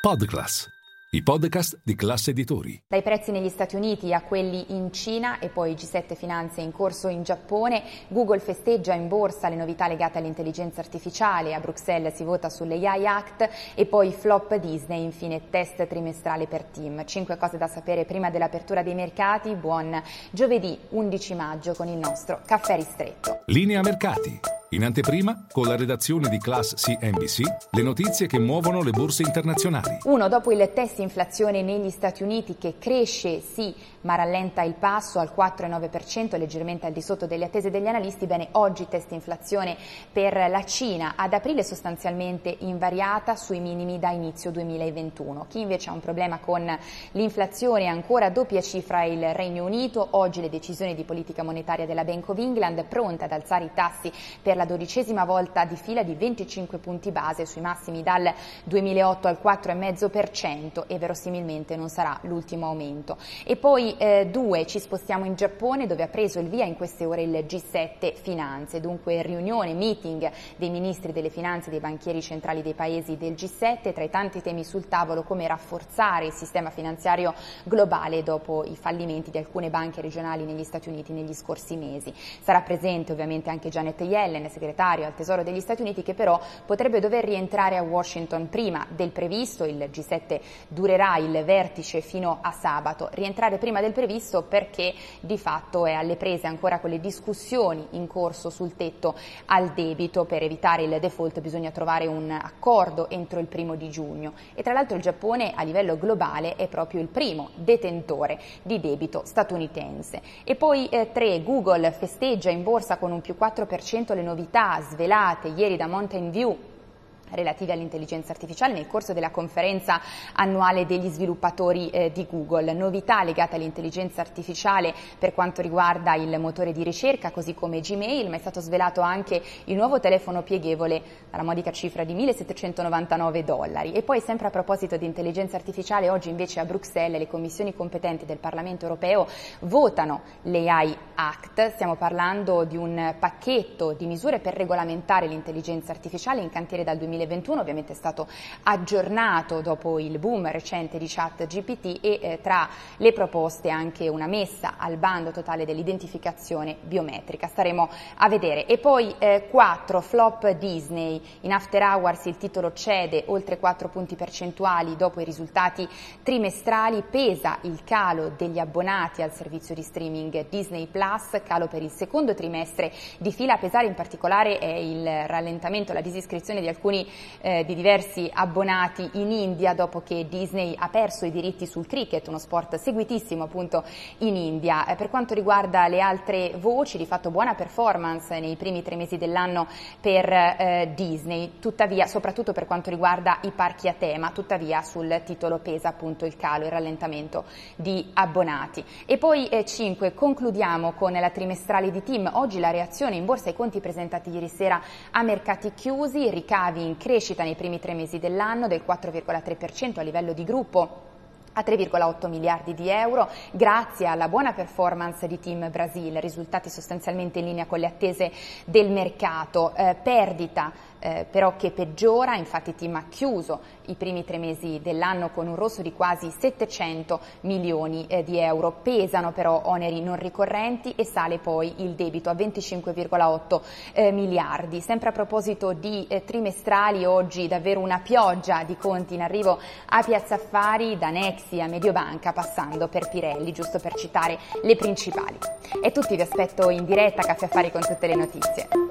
Podclass, i podcast di classe editori. Dai prezzi negli Stati Uniti a quelli in Cina e poi G7 Finanze in corso in Giappone, Google festeggia in borsa le novità legate all'intelligenza artificiale, a Bruxelles si vota sull'AI Act e poi flop Disney, infine test trimestrale per team. Cinque cose da sapere prima dell'apertura dei mercati, buon giovedì 11 maggio con il nostro caffè ristretto. Linea mercati. In anteprima, con la redazione di Class CNBC, le notizie che muovono le borse internazionali. Uno, dopo il test inflazione negli Stati Uniti che cresce sì, ma rallenta il passo al 4,9%, leggermente al di sotto delle attese degli analisti, bene, oggi test inflazione per la Cina ad aprile sostanzialmente invariata sui minimi da inizio 2021. Chi invece ha un problema con l'inflazione ancora doppia cifra il Regno Unito, oggi le decisioni di politica monetaria della Bank of England pronta ad alzare i tassi per la dodicesima volta di fila di 25 punti base sui massimi dal 2008 al 4,5% e verosimilmente non sarà l'ultimo aumento. E poi eh, due, ci spostiamo in Giappone dove ha preso il via in queste ore il G7 Finanze, dunque riunione, meeting dei ministri delle finanze dei banchieri centrali dei paesi del G7, tra i tanti temi sul tavolo come rafforzare il sistema finanziario globale dopo i fallimenti di alcune banche regionali negli Stati Uniti negli scorsi mesi. Sarà presente ovviamente anche Janet Yellen, segretario al Tesoro degli Stati Uniti, che però potrebbe dover rientrare a Washington prima del previsto. Il G7 durerà il vertice fino a sabato. Rientrare prima del previsto perché di fatto è alle prese ancora con le discussioni in corso sul tetto al debito. Per evitare il default bisogna trovare un accordo entro il primo di giugno. E tra l'altro il Giappone a livello globale è proprio il primo detentore di debito statunitense. E poi eh, tre, Google festeggia in borsa con un più 4% le novità novità svelate ieri da Mountain View relative all'intelligenza artificiale nel corso della conferenza annuale degli sviluppatori eh, di Google. Novità legate all'intelligenza artificiale per quanto riguarda il motore di ricerca, così come Gmail, ma è stato svelato anche il nuovo telefono pieghevole dalla modica cifra di 1799 dollari. E poi sempre a proposito di intelligenza artificiale, oggi invece a Bruxelles le commissioni competenti del Parlamento europeo votano l'AI Act. Stiamo parlando di un pacchetto di misure per regolamentare l'intelligenza artificiale in cantiere dal 2020 2021, ovviamente è stato aggiornato dopo il boom recente di chat GPT e eh, tra le proposte anche una messa al bando totale dell'identificazione biometrica. Staremo a vedere. E poi eh, 4 flop Disney. In After Hours il titolo cede oltre 4 punti percentuali dopo i risultati trimestrali. Pesa il calo degli abbonati al servizio di streaming Disney Plus, calo per il secondo trimestre di fila. A pesare in particolare è il rallentamento, la disiscrizione di alcuni eh, di diversi abbonati in India dopo che Disney ha perso i diritti sul cricket, uno sport seguitissimo appunto in India. Eh, per quanto riguarda le altre voci, di fatto buona performance nei primi tre mesi dell'anno per eh, Disney, tuttavia soprattutto per quanto riguarda i parchi a tema, tuttavia sul titolo pesa appunto il calo, il rallentamento di abbonati. E poi 5, eh, concludiamo con la trimestrale di Team, oggi la reazione in borsa ai conti presentati ieri sera a mercati chiusi, ricavi in crescita nei primi tre mesi dell'anno del 4,3% a livello di gruppo a 3,8 miliardi di euro grazie alla buona performance di Team Brasil, risultati sostanzialmente in linea con le attese del mercato, eh, perdita eh, però che peggiora, infatti Team ha chiuso i primi tre mesi dell'anno con un rosso di quasi 700 milioni eh, di euro, pesano però oneri non ricorrenti e sale poi il debito a 25,8 eh, miliardi. Sempre a proposito di eh, trimestrali, oggi davvero una pioggia di conti in arrivo a Piazza Affari, da Nexi a Mediobanca, passando per Pirelli, giusto per citare le principali. E tutti vi aspetto in diretta a Caffè Affari con tutte le notizie.